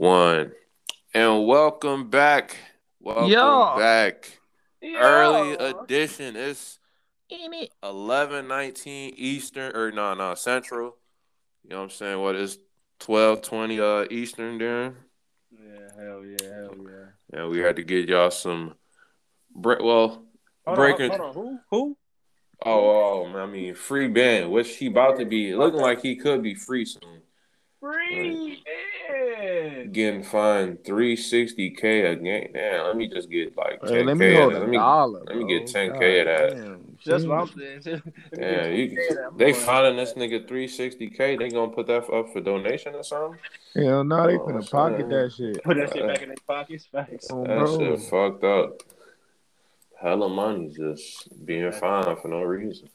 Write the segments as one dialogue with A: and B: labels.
A: one. And welcome back. Welcome
B: Yo.
A: back. Early edition. It's 11 19 Eastern or no, no, Central. You know what I'm saying? What is 12 20 uh Eastern there?
B: Yeah, hell yeah, hell yeah.
A: And we had to get y'all some bre- well
B: Hold
A: breaking
B: on, on. Who? Who?
A: oh, oh I mean free Ben, which he about to be looking like he could be free soon.
B: Free. Yeah.
A: Getting fined 360k a game. Damn, let me just get like 10k.
C: Hey, let me
A: of
C: hold
A: that.
C: a
A: let me
C: dollar.
A: let me get 10K of that.
C: damn.
B: That's what I'm saying. Let
A: Yeah, you,
B: 10K of that. I'm
A: they
B: going-
A: finding this nigga 360k. They gonna put that up for donation or something?
C: Hell no, they
A: Oh,
C: finna
A: shit.
C: pocket that shit.
B: Put that shit uh, back in their pockets. Facts.
C: Oh,
A: That
C: bro.
A: shit fucked up. Hella money just being fined for no reason.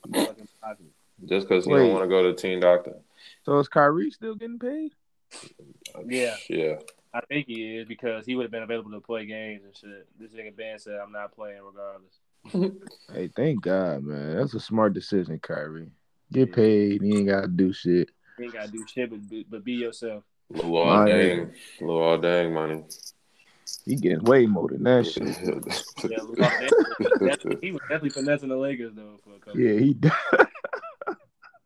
A: Just because he don't want to go to Team Doctor.
C: So is Kyrie still getting paid?
B: Yeah.
A: Yeah.
B: I think he is because he would have been available to play games and shit. This nigga Ben said, "I'm not playing regardless."
C: Hey, thank God, man. That's a smart decision, Kyrie. Get
B: Yeah.
C: paid. You ain't gotta do shit.
B: You ain't gotta do shit, but be, but be yourself.
A: Little all
C: My
A: dang. Little all dang money.
C: He getting way more than that shit.
B: Yeah, Lou Dort- he was definitely finessing the Lakers though for a couple.
C: Yeah, he.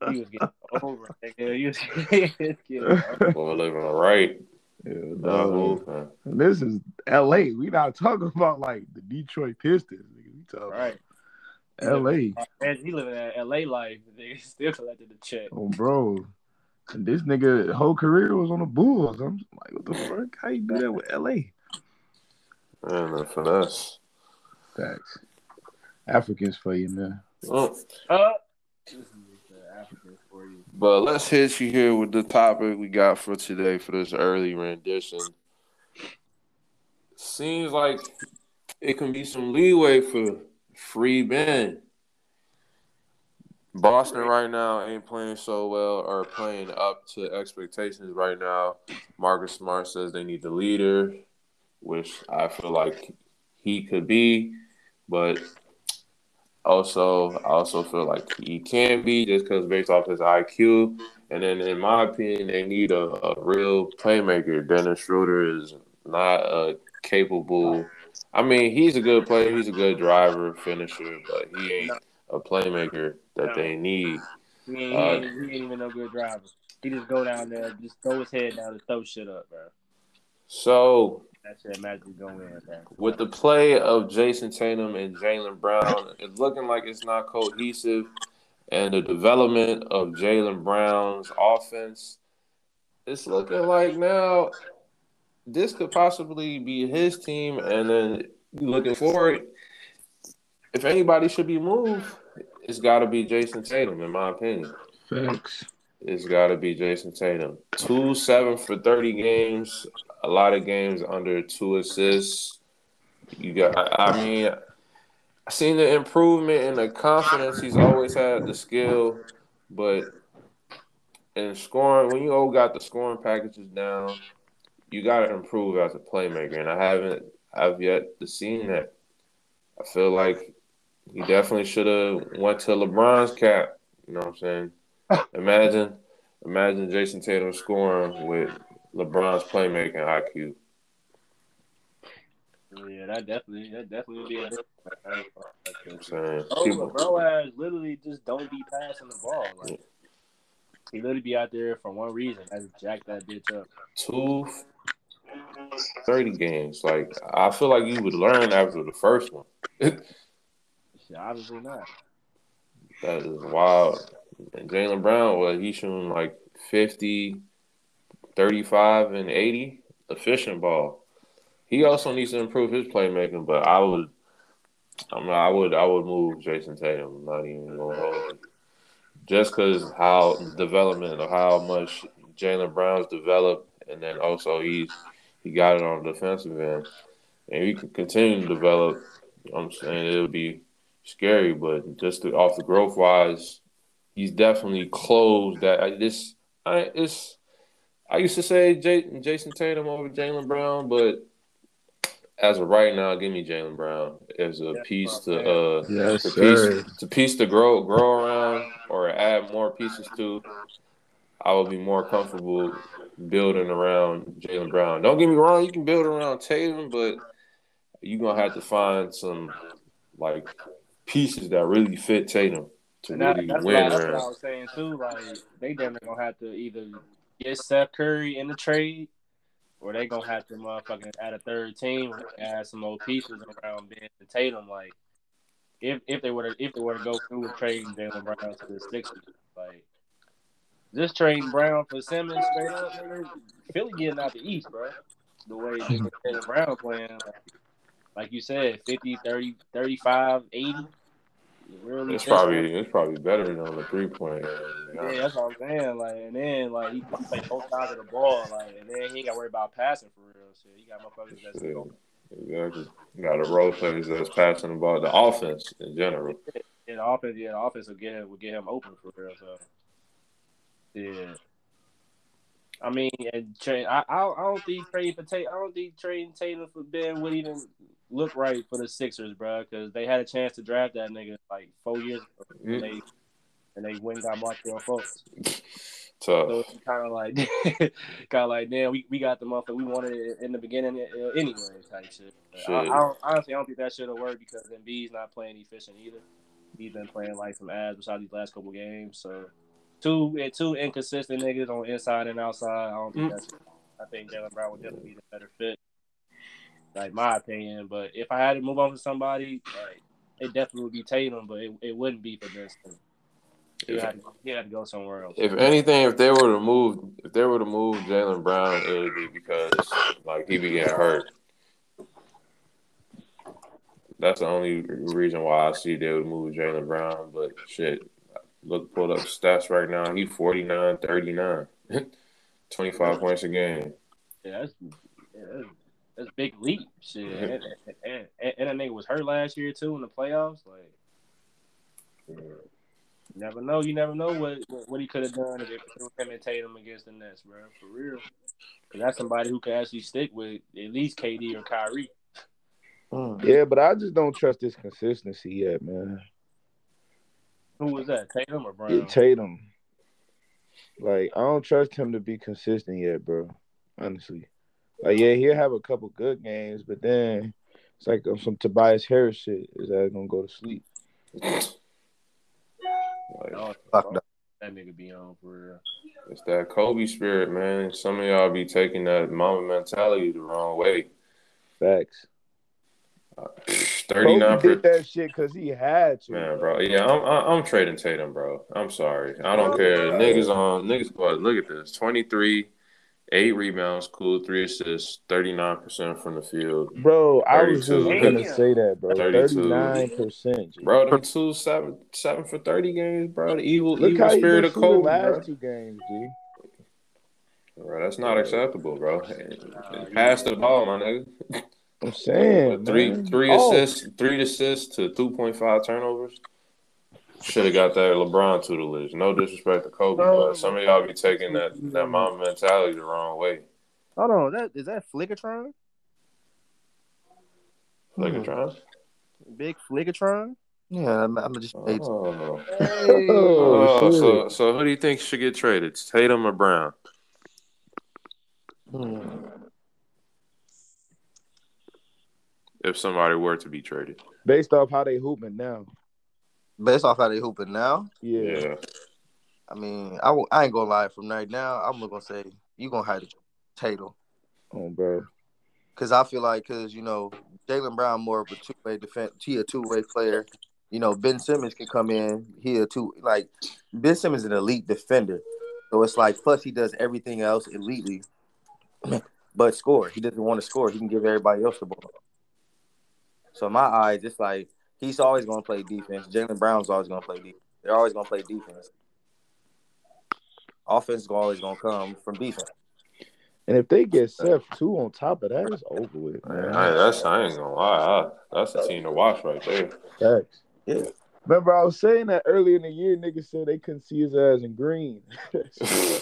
B: He was getting over. Nigga. He was, he was getting over.
A: Boy, living right.
C: Yeah,
A: Nah,
C: dog.
A: move.
C: This is L.A. We not talking about like the Detroit Pistons. nigga. We talking
B: Right.
C: L.A.
B: And he living that LA life. Nigga still collected the check.
C: Oh, bro. And this nigga whole career was on the Bulls. I'm like, what the fuck? How you do that with L.A.?
A: Man, the finesse.
C: Facts. Africans for you, man.
A: Oh,
B: Uh, this is the African for you.
A: But let's hit you here with the topic we got for today for this early rendition. Seems like it can be some leeway for free Ben. Boston right now ain't playing so well or playing up to expectations right now. Marcus Smart says they need the leader, which I feel like he could be, but also I also feel like he can be just because based off his IQ. And then in my opinion, they need a, a real playmaker. Dennis Schroeder is not a capable. I mean, he's a good player. He's a good driver, finisher, but he ain't a playmaker that they need.
B: He ain't,
A: Uh,
B: he, ain't, he ain't even no good driver. He just go down there, just throw his head down and throw shit up, bro.
A: So
B: That shit magically go in, bro.
A: with the play of Jayson Tatum and Jaylen Brown, it's looking like it's not cohesive. And the development of Jaylen Brown's offense, it's looking like now this could possibly be his team. And then looking forward, if anybody should be moved, it's got to be Jayson Tatum, in my opinion.
C: Facts.
A: It's got to be Jayson Tatum. Two seven for thirty games. A lot of games under two assists. You got. I I mean, I seen the improvement and the confidence. He's always had the skill, but in scoring, when you all got the scoring packages down, you got to improve as a playmaker. And I haven't. I've yet to seen that. I feel like he definitely should have went to LeBron's cap. You know what I'm saying? Imagine, imagine Jayson Tatum scoring with LeBron's playmaking IQ.
B: Yeah, that definitely, that definitely would be a
A: You know what I'm saying?
B: Oh,
A: People-
B: but bro ass literally just don't be passing the ball. Like he literally be out there for one reason, that's jack that bitch up.
A: two 30 games. Like I feel like you would learn after the first one.
B: Shit, obviously not.
A: That is wild. Jaylen Brown, well, he's shooting like 50, 35, and 80 efficient ball. He also needs to improve his playmaking, but I would I'm not, I would I would move Jayson Tatum. Not even gonna hold. Just cause how development of how much Jaylen Brown's developed and then also he's he got it on the defensive end. And he can continue to develop, I'm saying it'll be scary, but just off the growth wise, he's definitely closed that. I, this, I, it's. I used to say J, Jayson Tatum over Jaylen Brown, but as of right now, give me Jaylen Brown as a
B: Yeah,
A: piece to uh,
C: Yes,
A: to
C: sir.
A: piece to piece to grow grow around or add more pieces to. I would be more comfortable building around Jaylen Brown. Don't get me wrong, you can build around Tatum, but you're gonna have to find some like pieces that really fit Tatum to
B: And that,
A: really
B: that's,
A: win
B: what, I- that's what I
A: around.
B: was saying too. Like they definitely gonna have to either get Seth Curry in the trade, or they gonna have to motherfucking add a third team, add some old pieces around Ben and Tatum. Like if if they were to if they were to go through with trading Jaylen Brown to the Sixers, like just trading Brown for Simmons straight up, nigga, Philly getting out the East, bro. The way hmm. nigga Jaylen Brown playing, like, like you said, 50, 30, 35, 80. Really
A: It's probably it's probably better than on the three point.
B: yeah, that's what I'm saying. Like, and then like he can play both sides of the ball, like, and then he ain't got to worry about passing for real. So he got motherfuckers that's
A: Yeah, exactly. You got a role players that's passing the ball. The offense in general.
B: in the offense. Yeah, the offense will get him will get him open for real. So, yeah. I mean, and trade. I, I don't think trade for Tatum. I don't think trading Taylor for Ben would even look right for the Sixers, bro. Because they had a chance to draft that nigga like four years ago, and they and they went and got Markelle Fultz.
A: Tough.
B: So it's kind of like, kind of like, damn, we, we got the motherfucker we wanted it in the beginning uh, anyway, type shit. But I,
A: Shit.
B: I don't, honestly, I don't think that should have worked because Embiid's not playing efficient either. He's been playing like some ass besides these last couple games. So two and two inconsistent niggas on inside and outside. I don't think
A: Mm.
B: that's. I think Jaylen Brown would definitely be the better fit, like my opinion. But if I had to move on to somebody, like it definitely would be Tatum, but it, it wouldn't be for this. He
A: If,
B: had, to, he had to go somewhere else.
A: if anything, if they were to move, if they were to move Jaylen Brown, it would be because like he be getting hurt. That's the only reason why I see they would move Jaylen Brown. But shit, look, pulled up stats right now. He 49, 39. 25 points a game.
B: Yeah, that's yeah, that's, that's big leap shit. And, and, and, and that nigga was hurt last year too in the playoffs. Like, you never know. You never know what what he could have done if it was him and Tatum against the Nets, bro. For real. Cause that's somebody who can actually stick with at least KD or Kyrie.
D: Mm.
C: Yeah, but I just don't trust his consistency yet, man.
B: Who was that? Tatum or Brown?
C: Yeah, Tatum. Like, I don't trust him to be consistent yet, bro. Honestly. Like, yeah, he'll have a couple good games, but then it's like um, some Tobias Harris shit. Is that gonna go to sleep?
A: Like,
D: that.
B: that nigga be on for real.
A: it's that Kobe spirit, man. Some of y'all be taking that mama mentality the wrong way.
C: Facts.
A: Thirty nine
C: Kobe did
A: percent.
C: that shit because he had to.
A: Man, bro, yeah, I'm I'm I'm trading Tatum, bro. I'm sorry, I don't care. Niggas on niggas, but look at this: 23, eight rebounds, cool, three assists, thirty nine percent from the field.
C: Bro, I was just gonna say that, bro.
A: 32.
C: Thirty-nine percent.
A: Bro, them two seven seven for thirty games, bro. The evil
C: Look
A: evil spirit of
C: shooting
A: Kobe,
C: last
A: bro.
C: two games, G.
A: Bro, that's not acceptable, bro. Pass the ball, my nigga.
C: I'm saying,
A: three
C: man.
A: three
C: Oh,
A: assists, three assists to two point five turnovers. Should have got that LeBron tutelage. No disrespect to Kobe, but some of y'all be taking that that mom mentality the wrong way.
B: Hold on, that is that Flickertron?
A: Like
C: Hmm.
A: a trying.
B: Big Flickertron?
D: Yeah, I'm, I'm just
A: Oh.
B: Hey.
A: Oh,
C: Oh,
A: so so who do you think should get traded? Tatum or Brown?
D: hmm.
A: If somebody were to be traded.
C: Based off how they hooping now.
D: Based off how they hooping now.
C: Yeah.
A: Yeah.
D: I mean, I, w- I ain't gonna lie. From right now, I'm gonna say you gonna hide to Tatum
C: Oh, bro.
D: because I feel like because you know Jaylen Brown more of a two way defense. He a two way player. You know Ben Simmons can come in. He a two like Ben Simmons is an elite defender. So it's like plus he does everything else elitely, but score. He doesn't want to score. He can give everybody else the ball. So in my eyes, it's like he's always gonna play defense. Jaylen Brown's always gonna play defense. They're always gonna play defense. Offense is always gonna come from defense.
C: And if they get Seth too on top of that, it's over with, man.
A: I, that's I ain't gonna lie. I, that's a team to watch right there.
C: Facts.
D: Yeah.
C: Remember, I was saying that earlier in the year, niggas said they couldn't see his ass in green.
A: yeah,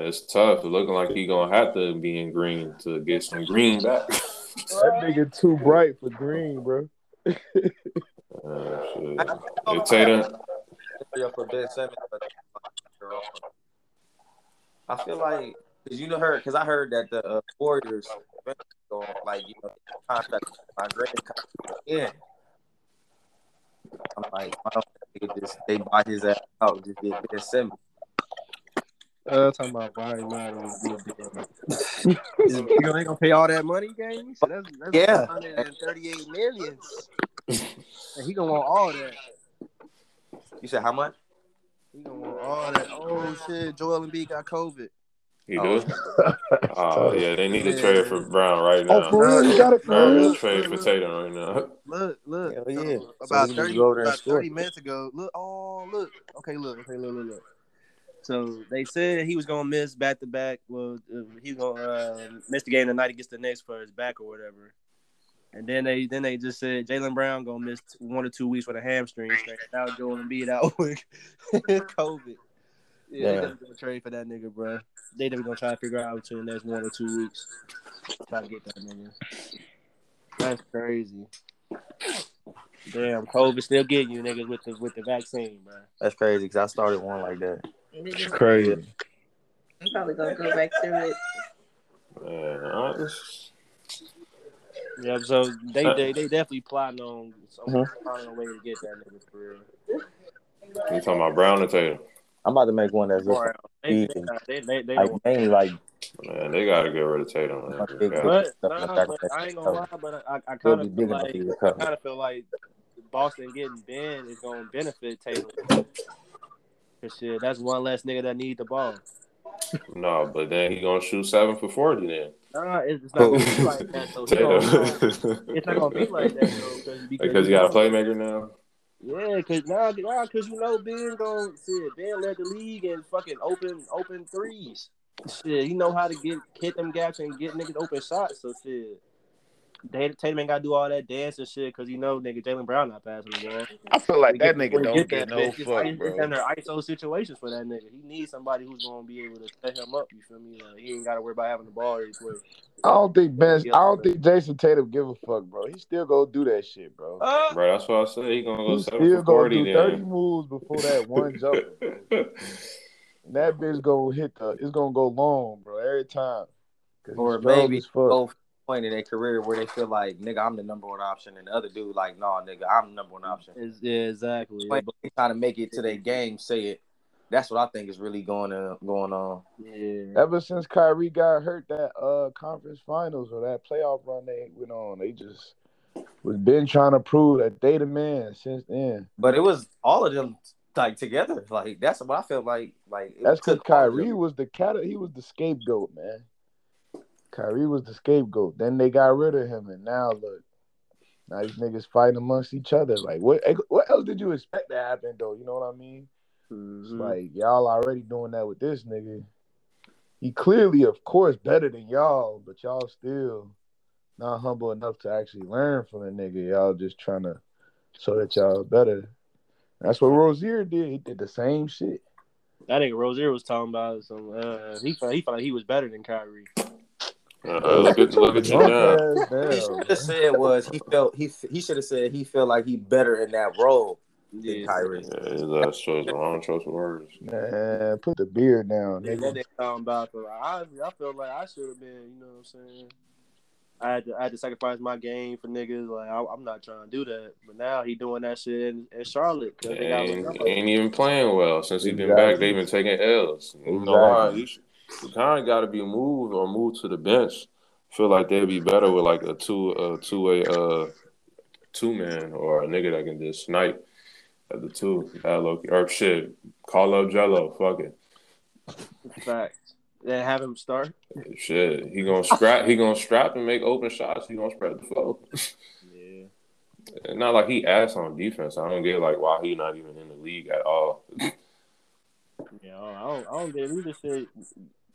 A: it's tough. Looking like he gonna have to be in green to get some green back.
C: that nigga too bright for green, bro.
A: Uh, shit. If Tatum,
D: for Ben Simmons, I feel like because you know her because I heard that the uh, Warriors like you know contract my great yeah. I'm like, why don't they just they buy his ass out just get Ben Simmons?
B: Uh, talking about why he might as well be You know they gonna pay all that money, gang? So that's, that's
D: Yeah.
B: 138 millions. And he gonna want all that.
D: You said how much?
B: He gonna want all that. Oh shit, Joel Embiid got COVID.
A: He
D: Oh.
A: do? Oh yeah, they need to trade for Brown right now.
C: Oh, for real? You got it for
A: Or
C: real?
A: trade for Tatum right now.
B: Look, look.
D: Hell yeah.
B: So,
D: So
B: about thirty,
D: go over there and
B: about thirty minutes ago. Look, oh look. Okay, look. Okay, look, look, look. So they said he was gonna miss back to back. Well, uh, he was gonna uh, miss the game the night he gets the Knicks for his back or whatever. And then they then they just said Jaylen Brown gonna miss one or two weeks with a hamstring. Now Joel Embiid out with COVID. Yeah,
D: Yeah.
B: they definitely gonna trade for that nigga, bro. They definitely gonna try to figure out between the next one or two weeks. Try to get that nigga. That's crazy. Damn, COVID still getting you niggas with the with the vaccine, bro.
D: That's crazy because I started one like that.
C: It's crazy.
E: I'm probably gonna go back through it.
A: Man, I just-
B: Yeah, so they they, they definitely plotting on some finding a way to get that nigga for real.
A: you talking about Brown or Tatum?
D: I'm about to make one that's just
B: Or, they,
D: Easy.
B: they, they, they,
D: like
B: don't-
D: mainly like
A: Man, they gotta get rid of Tatum. Man.
D: Okay,
A: Yeah.
B: but, nah, but. I ain't gonna lie, but I, I kind of feel like I kind of feel like Boston getting Ben is gonna benefit Taylor. Cause shit, that's one less nigga that need the ball.
A: No, but then he gonna shoot seven for forty then.
B: Nah, it's, it's not gonna be like that though. He gonna, he gonna- it's not gonna be like that though. Cause,
A: because you got a playmaker now.
B: Yeah, cause now, cause you know Ben going shit. Ben led the league in fucking open, open threes. Shit, he know how to get hit them gaps and get niggas open shots. So shit, Tatum Tatum ain't got to do all that dance and shit because you know nigga Jaylen Brown not passing the ball.
C: I feel like that nigga don't get
B: that
C: no
B: bitch, it's,
C: fuck,
B: it's,
C: bro.
B: It's under ISO situations for that nigga. He needs somebody who's gonna be able to set him up. You feel me? Like, he ain't got to worry about having the ball every play.
C: I don't think Ben. I don't think Jayson Tatum give a fuck, bro. He still go do that shit, bro.
B: Uh,
A: Bro, that's what I said. He gonna go
C: He
A: seven
C: still
A: for
C: gonna
A: forty
C: do thirty
A: then.
C: moves before that one jumper. Bro. And that bitch gonna hit the. It's gonna go long, bro. Every time. 'Cause
D: or
C: he's strong
D: maybe
C: as fuck.
D: go point in their career where they feel like nigga I'm the number one option and the other dude like no nigga I'm the number one option.
B: is- yeah, exactly.
D: But they trying to make it to their game, say it. That's what I think is really going on. Going on.
B: yeah.
C: Ever since Kyrie got hurt that uh conference finals or that playoff run they went on, they just was been trying to prove that they the man since then.
D: But it was all of them like together. Like that's what I felt like. Like
C: That's because
D: took
C: Kyrie was the cat. He was the scapegoat, man. Kyrie was the scapegoat. Then they got rid of him, and now look, now these niggas fighting amongst each other. Like, what? What else did you expect to happen, though? You know what I mean? It's
B: Mhm.
C: like y'all already doing that with this nigga. He clearly, of course, better than y'all, but y'all still not humble enough to actually learn from the nigga. Y'all just trying to show that y'all better. That's what Rozier did. He did the same shit.
B: That nigga Rozier was talking about some. Uh, he felt he felt like he was better than Kyrie.
A: Uh, look at look at you now.
C: ass
D: He should have said was he felt he he should have said he felt like he better in that role than
B: Yeah,
D: Kyrie.
A: Yeah, his ass chose the wrong choice of words.
C: Man, put the beard down,
B: Yeah, that
C: nigga.
B: nigga talking about. So I I felt like I should have been. You know what I'm saying? I had to I had to sacrifice my game for niggas. Like I, I'm not trying to do that. But now he doing that shit in, in Charlotte. 'cause they
A: Ain't, ain't even playing well since he been
C: Exactly.
A: back. They've been taking L's. You know
C: Exactly.
A: why? You, kind of got to be moved or moved to the bench. Feel like they'd be better with like a two a two way uh two man or a nigga that can just snipe at the two. Low or shit. Call up Jello. Fuck it.
B: Fact. Then have him start.
A: Shit. He gonna strap. He gonna strap and make open shots. He gonna spread the flow.
B: Yeah.
A: Not like he ass on defense. I don't get like why he not even in the league at all.
B: Yeah. I don't. I don't get it either. Shit.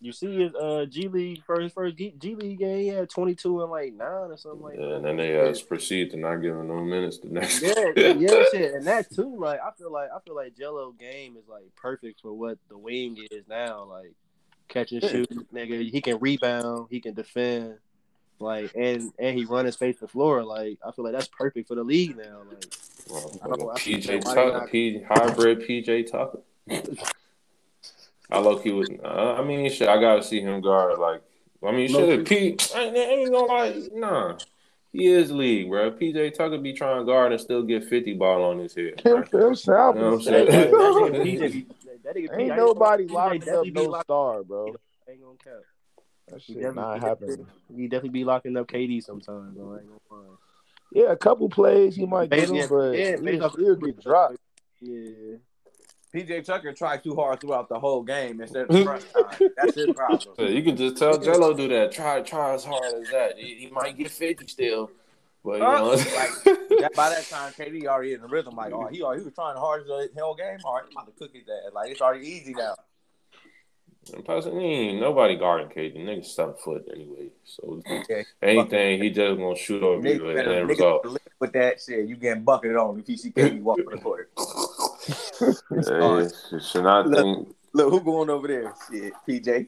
B: You see his uh G League first first G G League game. He had 22 and like nine or something like that.
A: and then they uh, proceed to not give him no minutes the next.
B: Yeah, yeah, shit, and that too. Like, I feel like I feel like Jello game is like perfect for what the wing is now. Like, catch and shoot, nigga. He can rebound, he can defend, like, and and he run his face the floor. Like, I feel like that's perfect for the league now. Like, I don't- I
A: PJ
B: don't why
A: Tucker, P, hybrid PJ Tucker. I low key would. Uh, I mean, shit. I gotta see him guard. Like, I mean,
B: Low
A: shit. Pete, I ain't, ain't gonna lie. Nah, he is league, bro. PJ Tucker be trying to guard and still get fifty ball on his head.
C: Kim
A: bro.
C: Phil South
A: You know what I'm saying?
C: saying,
B: That nigga PJ be- that nigga
C: Ain't nobody
B: PJ
C: locking up
B: definitely be
C: no
B: locking-
C: star, bro.
B: Ain't gonna count.
C: That shit
B: definitely-
C: not
B: he
C: happening.
B: He definitely be locking up KD sometimes. Though. I ain't gonna lie.
C: Yeah, a couple plays he might get
B: Yeah,
C: him, but
B: yeah,
C: he
B: based off-
C: still get dropped.
B: Yeah.
D: PJ Tucker tried too hard throughout the whole game instead of crunch time. That's his problem.
A: You can just tell Jello do that. Try, try as hard as that. He, he might get fifty still, but you
D: Huh?
A: know.
D: Like that, by that time, KD already in the rhythm. Like, oh, he already, he was trying hard the whole game. All right, I'm about to cook his ass. Like it's already easy now.
A: And plus, I mean, nobody guarding KD. Nigga seven foot anyway. So
D: Okay.
A: anything, he just gonna shoot over you
D: Nigga
A: and
D: better,
A: then
D: nigga
A: result.
D: live with that shit. You getting bucketed on if you see KD walk on the court.
A: Hey, you should not
D: Look.
A: think.
D: Look, who going over there? Shit, PJ.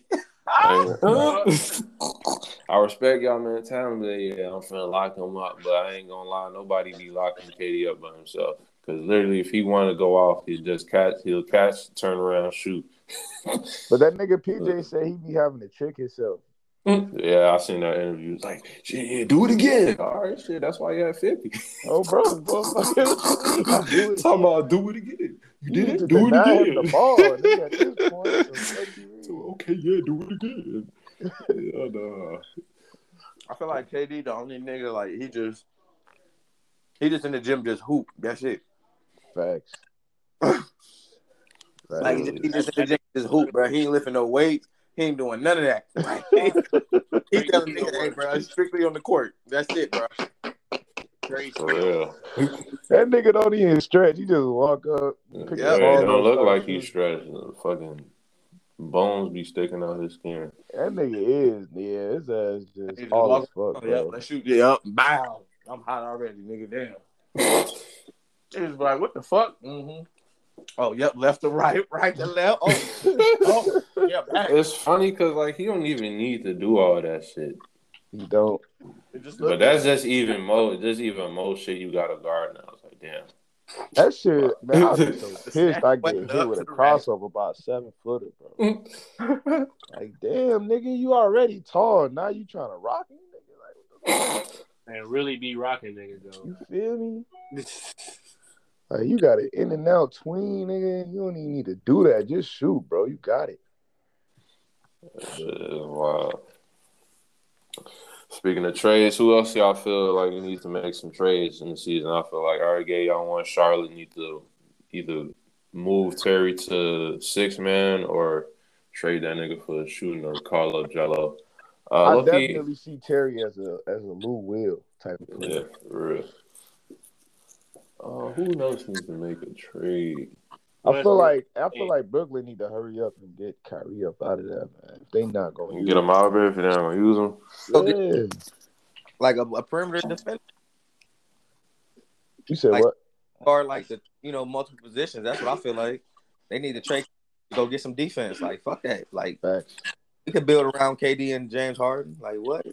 A: I respect y'all mentality. Yeah, I'm finna lock him up, but I ain't gonna lie. Nobody be locking KD up by himself. Because literally, if he want to go off, he just catch. He'll catch, turn around, shoot.
C: But that nigga PJ said he be having to trick himself.
A: yeah, I seen that interview. It's like, shit, do it again. All right, shit, that's why you had fifty.
C: Oh, bro, motherfucker.
A: Talking about do it again. You
C: You
A: did
C: need
A: it. Do it again.
C: the ball, nigga, at this point. So fuck you mean?
A: So, okay, yeah, do it again. yeah, nah.
D: I feel like KD the only nigga like he just he just in the gym just hoop. That's it.
C: Facts.
D: Like he just, he just in the gym just hoop, bro. He ain't lifting no weights. He ain't doing none of that. Like, he telling niggas, hey, bro, it's strictly on the court. That's it, bro.
B: Crazy.
A: For real.
C: That nigga don't even stretch. He just walk up. Pick
A: Yeah,
C: the
A: it don't look like he's stretching. The fucking bones be sticking out his skin.
C: That nigga is, yeah, his ass just
D: just
C: all
D: walk-
C: as fuck,
D: Oh, yeah, let's shoot it up. Bow. I'm hot already, nigga. Damn. He was like, what the fuck? Mm-hmm. Oh, yep, left to right, right to left. Oh, oh yeah, back.
A: It's funny because like he don't even need to do all that shit.
C: He don't.
D: Just
A: But that's just even more. Just even more shit you got to guard now. It's like damn.
C: That shit, man, I was so pissed I get hit with a
D: the right.
C: crossover about seven footer, bro. Like, damn, nigga, you already tall. Now you trying to rock me, nigga. Like, what the fuck?
B: And really be rocking nigga, though.
C: You feel me? Like, you got it in and out tween, nigga. You don't even need to do that. Just shoot, bro. You got it.
A: Shit is wild. Speaking of trades, who else y'all feel like needs to make some trades in the season? I feel like I gave y'all one. Charlotte need to either move Terry to six man or trade that nigga for a shooting or call up Jello. Uh,
C: I definitely see Terry as a as a Lou Will type of player.
A: yeah, for real. Uh, who else needs to make a trade?
C: I feel like I feel like Brooklyn need to hurry up and get Kyrie up out of there, man. If they not going to
A: Get him out of here if they're not gonna use him.
C: Yeah.
D: like a, a perimeter defender
C: You said
D: Like-
C: what?
D: or like the you know multiple positions. That's what I feel like. They need to trade go get some defense. Like fuck that. Like
C: Facts.
D: we could build around KD and James Harden. Like what?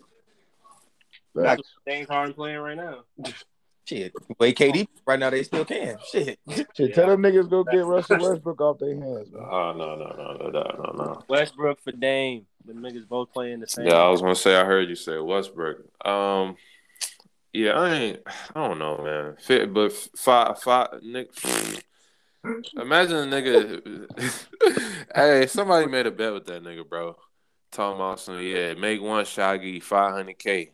C: Facts.
B: James Harden playing right now.
D: Shit. The way KD right now they still can. Shit.
C: Shit, tell them niggas go get Russell Westbrook off their hands, man.
A: Oh no no no no no no no.
B: Westbrook for Dame. The niggas both playing the same.
A: Yeah, I was gonna say I heard you say Westbrook. Um, yeah, I ain't. I don't know, man. Fit, but five five Nick. Imagine a nigga. hey, somebody made a bet with that nigga, bro. Tom about some, yeah, make one shaggy five hundred k.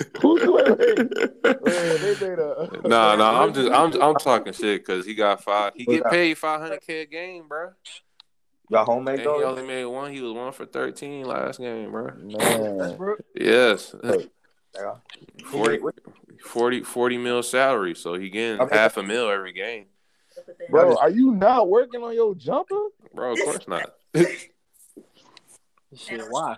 C: Who's wait, wait, wait, they made a
A: Nah, nah, I'm just, I'm, I'm talking shit because he got five. He get paid five hundred k a game, bro.
D: Y'all
A: And
D: homemade
A: he
D: though.
A: only made one. He was one for thirteen last game, bro.
C: man.
A: Yes.
D: Yeah.
A: 40, 40, 40 mil salary, so he getting
D: I mean-
A: half a mil every game.
C: Bro, are you not working on your jumper?
A: Bro, of course not.
B: Shit, why?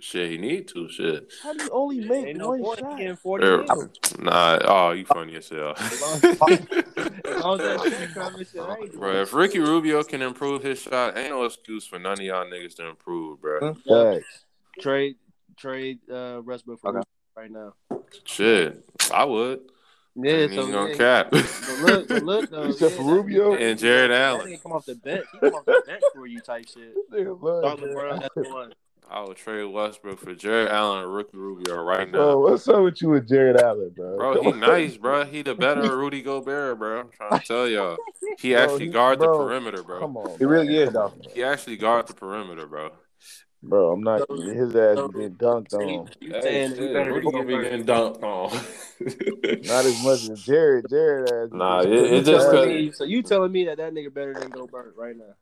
A: Shit, he need to. Shit.
C: How do you only make
B: Ain't no
C: one
B: point
C: shot?
B: getting 40
A: Er. Nah, oh, you funny as hell.
B: As long as that shit coming, shit, I ain't
A: bro, if Ricky Rubio can improve his shot, ain't no excuse for none of y'all niggas to improve, bro.
C: Facts.
B: trade trade uh Westbrook for
D: Okay.
B: right now.
A: Shit, I would.
B: Yeah,
A: Ain't
B: so
A: even gonna cap.
B: But look, but look though.
C: Except
B: yeah,
C: for Rubio.
A: and
B: Jarrett
A: Allen.
B: nigga come off the bench. He come off the bench for you type shit.
C: Nigga love
B: Start
C: Jared
B: LeBron, that's
C: Allen.
B: the one.
A: I would trade Westbrook for Jarrett Allen or Ricky Rubio right
C: Bro,
A: now.
C: what's up with you with Jarrett Allen, bro?
A: Bro,
C: Come
A: he
C: on.
A: nice, bro. He the better Rudy Gobert, bro. I'm trying to tell y'all. He
C: Bro,
A: actually
C: he-
A: guard the perimeter, bro.
C: Come on,
F: He really is, though.
A: He actually guard the perimeter, bro.
C: Bro, I'm not. His ass is getting dunked on.
A: Hey,
B: saying he
A: shit,
B: better
A: Rudy
B: than
A: can be
B: Gobert.
A: getting dunked on.
C: Not as much as Jared. Jared ass.
A: Nah,
C: is
A: it- it just
C: dunked
B: telling
A: cause-
B: me, so you telling me that that nigga better than Gobert right now?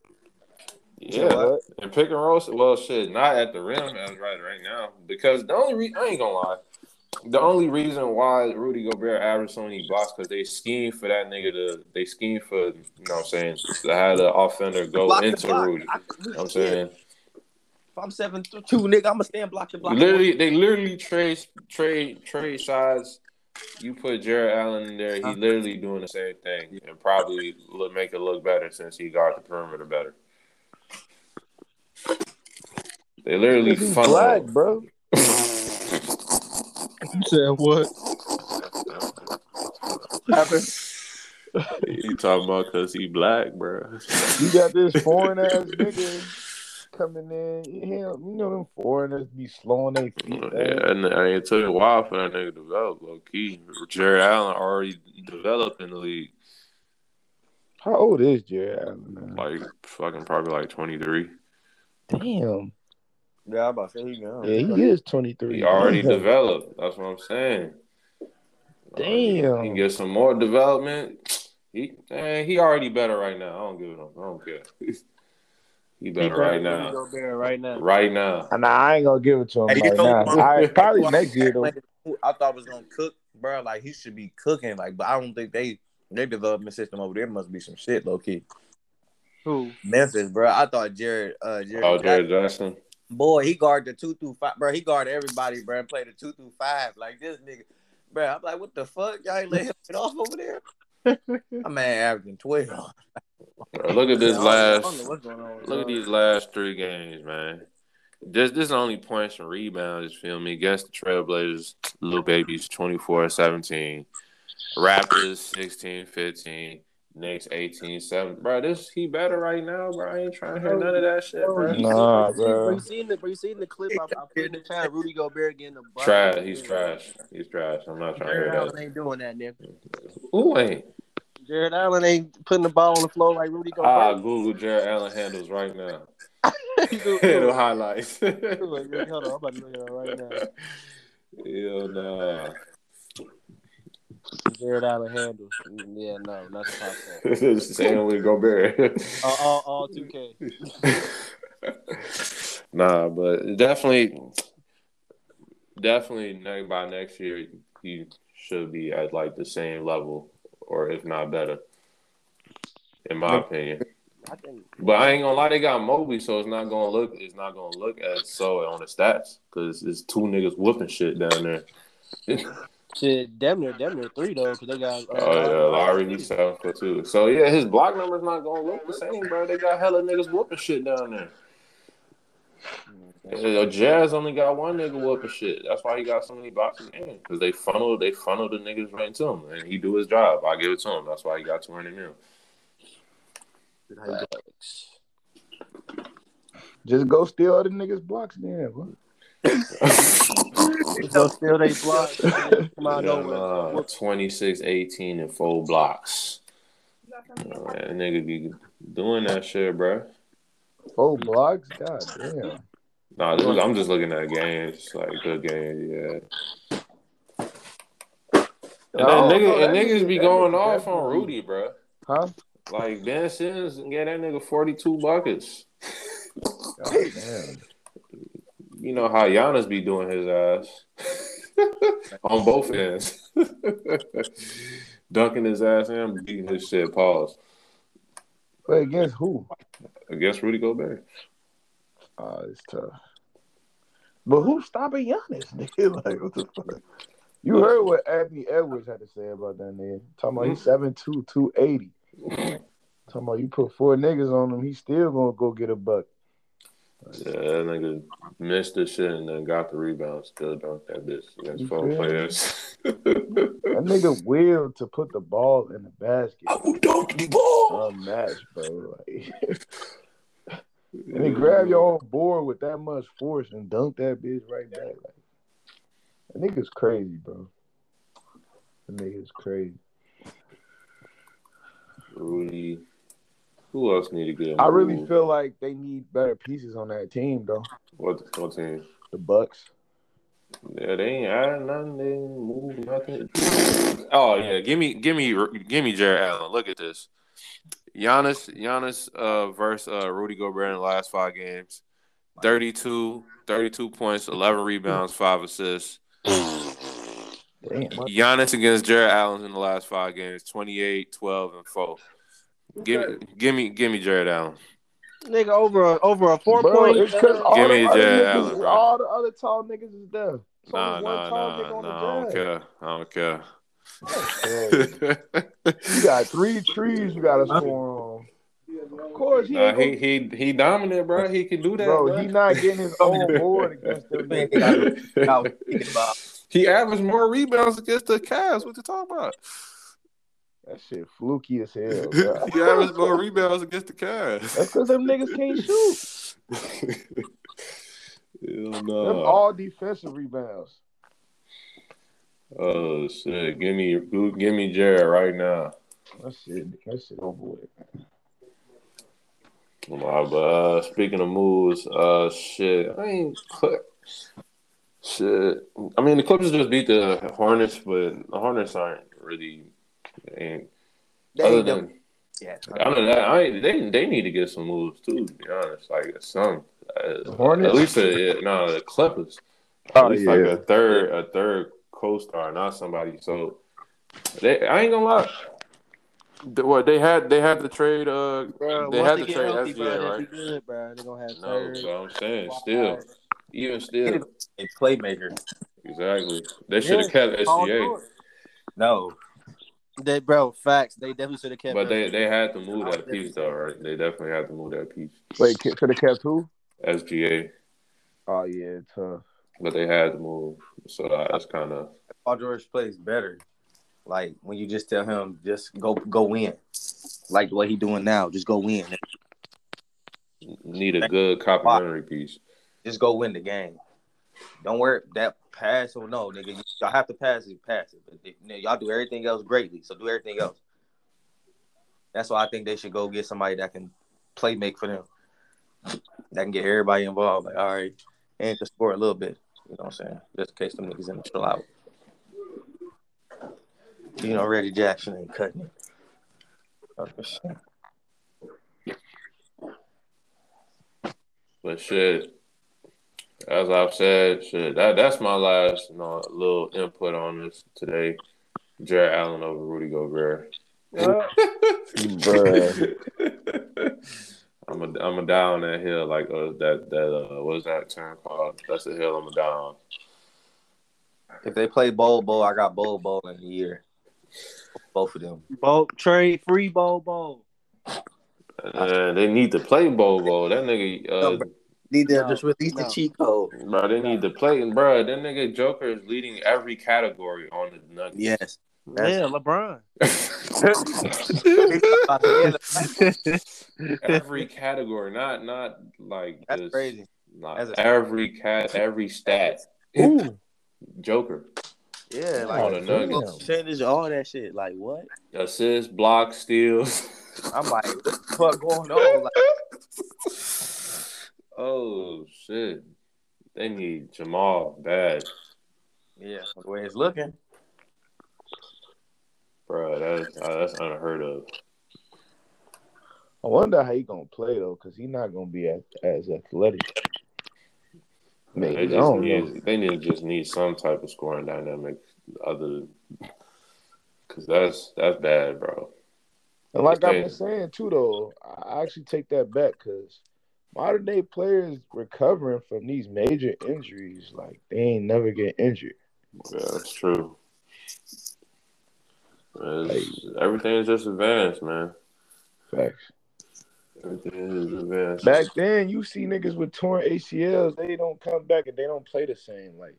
A: Yeah, and pick and roll. Well, shit, not at the rim as right right now because the only re- I ain't gonna lie. The only reason why Rudy Gobert averaged so many blocks because they scheme for that nigga to they scheme for you know what I'm saying to have the offender go
D: Block
A: into. Rudy.
D: I-
A: You know what I'm saying
D: If I'm seven two, nigga, I'm gonna stand block the block.
A: literally they literally trade trade trade sides. You put Jarrett Allen in there, he literally doing the same thing and probably look, make it look better since he got the perimeter better. They literally
C: He's
A: funnel.
C: black, bro.
B: You said what? Happened.
A: You talking about because he black, bro?
C: You got this foreign ass nigga coming in. Hell, you know them foreigners be slowing their feet. down.
A: Yeah, and I it took a while for that nigga to develop. Low key, Jarrett Allen already developed in the league,
C: How old is Jarrett Allen? Man?
A: like fucking probably like twenty three.
C: Damn.
F: Yeah, I'm about to say he gone.
C: Yeah, he is 23.
A: He already
C: Damn.
A: developed. That's what I'm saying.
C: Damn.
A: He can get some more development. He man, he already better right now. I don't give a I don't care. he better right now.
B: Gobert right now.
A: Right now.
C: Nah, I ain't gonna give it to him
F: Hey,
C: right now. I, probably next year though.
F: I thought was gonna cook, bro. Like he should be cooking. Like, but I don't think they their development system over there must be some shit, low key.
B: Who?
F: Memphis, bro. I thought Jared, uh, Jared,
A: Oh, Jaren Jackson.
F: Boy, he guarded the two through five, bro. He guarded everybody, bro. And played the two through five. Like this nigga, bro. I'm like, what the fuck? Y'all ain't let him get off over there. My man averaging twelve.
A: Bro, look at this
B: I don't- I don't know
A: last.
B: what's going on with
A: Look at these last three games, man. This this is only points and rebounds, you feel me? Against the Trailblazers, little babies 24-17. Raptors 16-15. Knicks 18-7. Bro, this he better right now, bro. I ain't trying to hear none of that shit, bro.
B: You
C: Nah,
B: seen-
C: bro.
B: You seen the, bro, you seen the clip I, I put in the chat? Rudy Gobert getting the butt.
A: Trash. He's trash. He's trash. I'm not trying to
B: Jared
A: hear
B: Allen
A: that.
B: ain't doing that, nigga.
A: Who ain't?
B: Jarrett Allen ain't putting the ball on the floor like Rudy Gobert.
A: Ah, Google Jarrett Allen handles right now.
B: You do-
A: the highlights.
B: Hold on, I'm about to look it up right now.
A: Hell nah.
B: Jarrett Allen handles. Mm, Yeah, no, not the top ten.
A: Same with Gobert.
B: All, all, all 2K.
A: nah, but definitely, definitely ne- by next year he should be at like the same level, or if not better, in my opinion.
B: I think
A: But I ain't gonna lie, they got Mobley, so it's not gonna look it's not gonna look as so on the stats because it's two niggas whooping shit down there.
B: shit, damn near, damn near three though, because they got. uh,
A: Oh yeah, Larry he's seven foot two. So yeah, his block number's not gonna look the same, bro. They got hella niggas whooping shit down there. Uh, Jazz only got one nigga whooping shit. That's why he got so many boxes in the because they funnel they funnel the niggas right into him, and he do his job. I give it to him. That's why he got two hundred mil.
C: Just go steal other niggas' blocks then. Bro.
B: So still they block. Come out
A: Yeah, uh, 26, 18, and four blocks. Oh, man, nigga be doing that shit, bro.
C: Four blocks? God damn.
A: Nah, this is, I'm just looking at games, like good games, yeah. And then
C: Oh,
A: nigga,
C: no,
A: and
C: that
A: nigga
C: nigga-
A: be going
C: nigga
A: off on Rudy, bro.
C: Huh?
A: Like Ben Simmons get that nigga 42 buckets.
C: God damn.
A: You know how Giannis be doing his ass on both ends, dunking his ass and beating his shit. Pause.
C: But against who?
A: Against Rudy Gobert.
C: Oh, it's tough. But who's stopping Giannis, nigga? Like, what the fuck? You heard what Anthony Edwards had to say about that nigga. Talking about he's mm-hmm. 7'2", 280. Talking about you put four niggas on him, he's still gonna go get a buck.
A: Yeah, that nigga missed the shit and then got the rebound. Still dunked that bitch against four players.
C: That nigga will to put the ball in the basket.
A: I will dunk the ball.
C: Unmatched, bro. Like, and then grab your own board with that much force and dunk that bitch right back. Like, that nigga's crazy, bro. That nigga's crazy.
A: Rudy. Who else need to get?
C: I really
A: moved?
C: feel like they need better pieces on that team, though.
A: what what team?
C: The Bucks.
A: Yeah, they ain't adding nothing. They ain't move nothing. Oh yeah, give me, give me, give me Jarrett Allen. Look at this. Giannis, Giannis, uh, versus uh, Rudy Gobert in the last five games. 32, 32 points, 11 rebounds, 5 assists.
C: Damn.
A: Giannis against Jarrett Allen in the last five games, 28, 12, and 4. Give, give me give me Jarrett Allen.
B: Nigga over a, over a four
C: Bro,
B: point.
C: it's because uh, all,
A: Give
C: the
A: me
C: other
A: Jared
C: niggas-
A: Allen, bro.
C: all the other tall niggas is there. It's
A: Nah,
C: only one
A: nah,
C: tall
A: nah,
C: nigga on
A: nah. I don't care. I don't care.
C: You got three trees you gotta score on. Of course, he
A: nah, he he he dominant, bro. He can do that,
C: bro,
A: bro.
C: he not getting his own board against them
D: Man,
C: niggas.
D: I was thinking about
A: He averaged more rebounds against the Cavs. What you talking about?
C: That shit fluky as hell, bro.
A: he averaged more rebounds against the Cavs.
C: That's because them niggas can't shoot.
A: Hell
C: Them
A: no.
C: all defensive rebounds.
A: Oh shit! Give me give me Jared right now.
C: That shit, that shit over with.
A: Nah, but uh, speaking of moves, uh, shit, I ain't shit. I mean, the Clippers just beat the Hornets, but the Hornets aren't really. Ain't, other than
D: yeah.
A: other than that, I ain't, they they need to get some moves too. To be honest, like some. Uh,
C: Hornets?
A: At least a, no, the Clippers.
C: Oh,
A: At least
C: yeah.
A: like a third, a third co-star, not somebody. So they, I ain't gonna lie. The- What they had, they had to trade. Uh,
B: Bro,
A: they had
B: they
A: to trade
B: healthy,
A: SGA,
B: bro, they'll
A: right?
B: good, bro. They gonna have
A: No,
B: third.
A: but I'm saying still, even still,
D: A playmaker.
A: exactly. They should have
B: Yeah,
A: kept
B: Paul
A: SGA,
B: George.
D: No.
B: They, bro, facts. They definitely should have kept.
A: but they
B: him.
A: they had to move that piece though, right? They definitely had to move that piece.
C: Wait, should have kept who?
A: SGA,
C: Oh yeah, tough.
A: but they had to move. So uh, that's kind of
D: Paul George plays better. Like when you just tell him just go go in. Like what he doing now, just go in.
A: need a good complementary piece.
D: Just go win the game. Don't worry that pass or no, nigga. Y'all have to pass it, pass it. But y'all do everything else greatly, so do everything else. That's why I think they should go get somebody that can play make for them. That can get everybody involved. Like, all right, and to score a little bit. You know what I'm saying? Just in case them niggas in the chill out. You know, Reggie Jackson ain't cutting it.
A: But shit, as I've said, shit, that that's my last, you know, little input on this today. Jarrett Allen over Rudy Gobert.
C: Bruh.
A: I'm a I'm a down that hill like uh, that that uh what's that term called? That's the hill I'm a down.
D: If they play Bol Bol, I got Bol Bol in the year. Both of them.
B: Bo, trade free Bol Bol.
A: And they need to play Bobo. That nigga, uh,
D: Need to
B: No,
D: just release
B: no.
D: the cheat code.
A: bro, they need to play. And Bro, that nigga Joker is leading every category on the Nuggets.
D: Yes.
B: Yeah, LeBron.
A: every category, not not like
D: That's
A: just,
D: crazy.
A: Not
D: That's
A: every cat, every stat.
C: Ooh,
A: Joker,
D: Yeah,
A: On the
D: like
A: Nuggets.
D: percentage, all that shit. Like what?
A: assists, blocks, steals.
D: I'm like, what going on? Like,
A: oh shit, they need Jamal bad,
D: yeah, the way it's looking.
A: bro. That's uh, that's unheard of.
C: I wonder how he gonna play though, because he's not gonna be as, as athletic. Maybe
A: They just
C: don't
A: need they need to just need some type of scoring dynamic other because that's that's bad, bro.
C: And like I've been saying too, though, I actually take that back because modern day players recovering from these major injuries, like they ain't never get injured.
A: Yeah, that's true. Everything is just advanced, man.
C: Facts.
A: Everything is advanced.
C: Back then, you see niggas with torn ACLs, they don't come back and they don't play the same. Like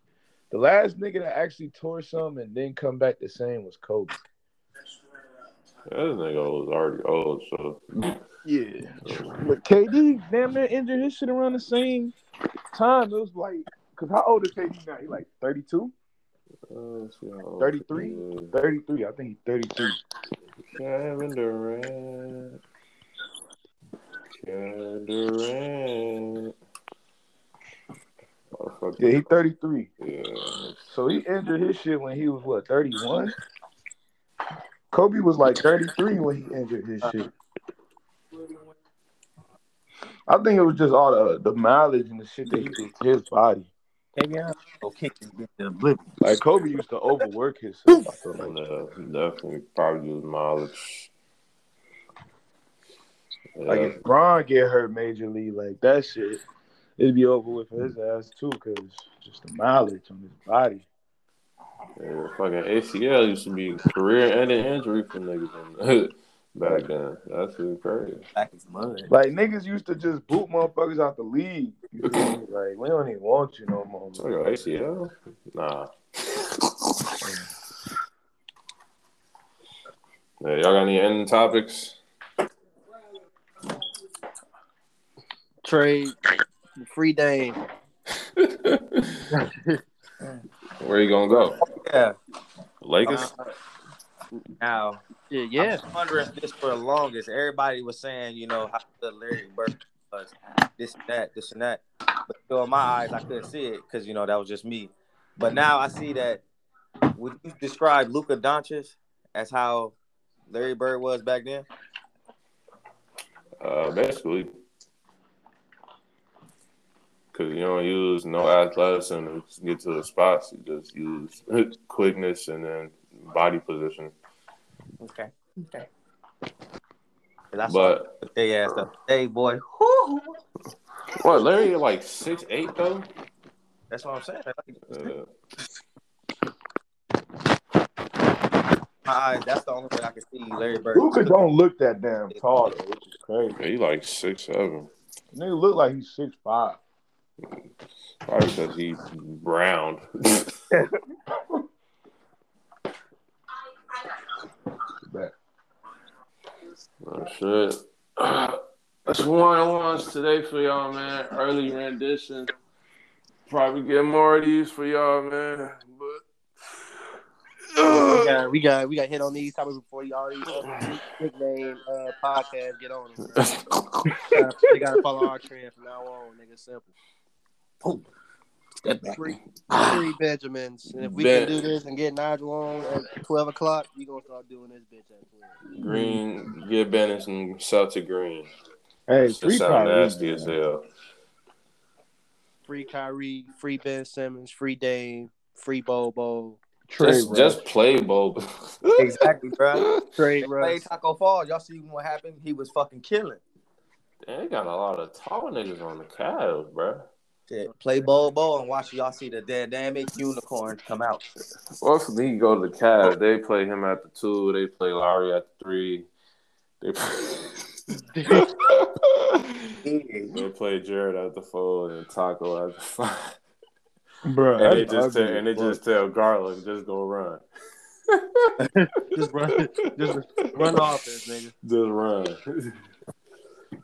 C: the last nigga that actually tore some and then come back the same was Kobe.
A: That nigga was already old, so
C: Yeah. But KD damn near injured his shit around the same time. It was like, cause how old is KD now? He like 32?
A: uh, let's see how
C: 33? 33. I think he's 33.
A: Kevin Durant. Kevin Durant.
C: Yeah, he 33.
A: Yeah.
C: So he injured his shit when he was what, 31? Kobe was like 33 when he injured his shit. I think it was just all the, the mileage and the shit that he did to his body.
D: Tavion go kick and get the oblivion.
C: Like Kobe used to overwork himself. I feel like.
A: No, definitely probably use mileage.
C: Like if Bron get hurt majorly, like that shit, it'd be over with for his ass too, cause just the mileage on his body.
A: Yeah, fucking ACL used to be career-ending injury for niggas back then. That's really crazy.
D: Back is mud.
C: Like niggas used to just boot motherfuckers out the league. You feel me? Like we don't even want you no more.
A: So your ACL? Nah. Yeah, y'all got any ending topics?
B: Trade free Dame.
A: Where you gonna go?
D: Yeah.
A: Lakers?
D: Uh, now,
B: Yeah,
D: yeah.
B: yeah.
D: I was wondering this for the longest. Everybody was saying, you know, how good Larry Bird was, this and that, this and that. But still, in my eyes, I couldn't see it because you know that was just me. But now I see that. Would you describe Luka Doncic as how Larry Bird was back then?
A: Uh, basically, because you don't use no athleticism to get to the spots. You just use quickness and then body position.
D: Okay. Okay. That's
A: But
D: what they asked the hey boy. Whoo.
A: what, Larry like six eight though?
D: That's what I'm saying.
A: Uh,
D: My eyes, that's the only way I can see Larry Bird.
C: Luka don't look that damn tall though, which is crazy.
A: he like six seven.
C: Nigga look like he's six five.
A: Probably because he browned. oh shit. That's one on ones today for y'all, man. Early rendition. Probably get more of these for y'all, man.
B: we
A: But
B: got we got we got hit on these topics before y'all these other nickname uh podcast get on them. man. they gotta follow our trend from now on, nigga. Simple.
D: Step back.
B: Free, free ah. Benjamins. And if we
A: Ben-
B: can do this and get Nigel on at twelve o'clock, we gonna start doing this bitch at twelve.
A: Green, get Bennett and Celtic Green.
C: Hey,
A: That
C: free
A: sound
C: Kyrie,
A: nasty as hell.
B: Free Kyrie, free Ben Simmons, free Dame, free Bobo,
C: Trade
A: Just,
C: Russ.
A: just play Bobo.
D: Exactly, bro.
B: trade
D: Play Taco Fall. Y'all see what happened? He was fucking killing.
A: They got a lot of tall niggas on the Cavs, bro.
D: Shit. Play Bol Bol and watch y'all see the dynamic unicorn come out.
A: Well, if he go to the Cavs, they play him at the two. They play Lowry at the three. They play, they play Jarrett at the four and Taco at the five.
C: Bro,
A: And they just tell, and they
C: as
A: just tell Garland just go run,
B: just run, just run offense, nigga.
A: just run.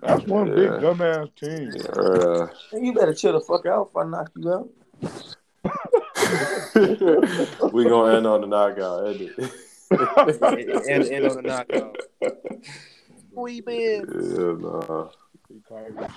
C: That's one
A: Yeah.
C: big dumbass team.
D: Hey, You better chill the fuck out if I knock you out.
A: we gonna end on the knockout. End it.
B: and, and on the knockout. We been.
A: Yeah, nah.
C: Free Kyrie.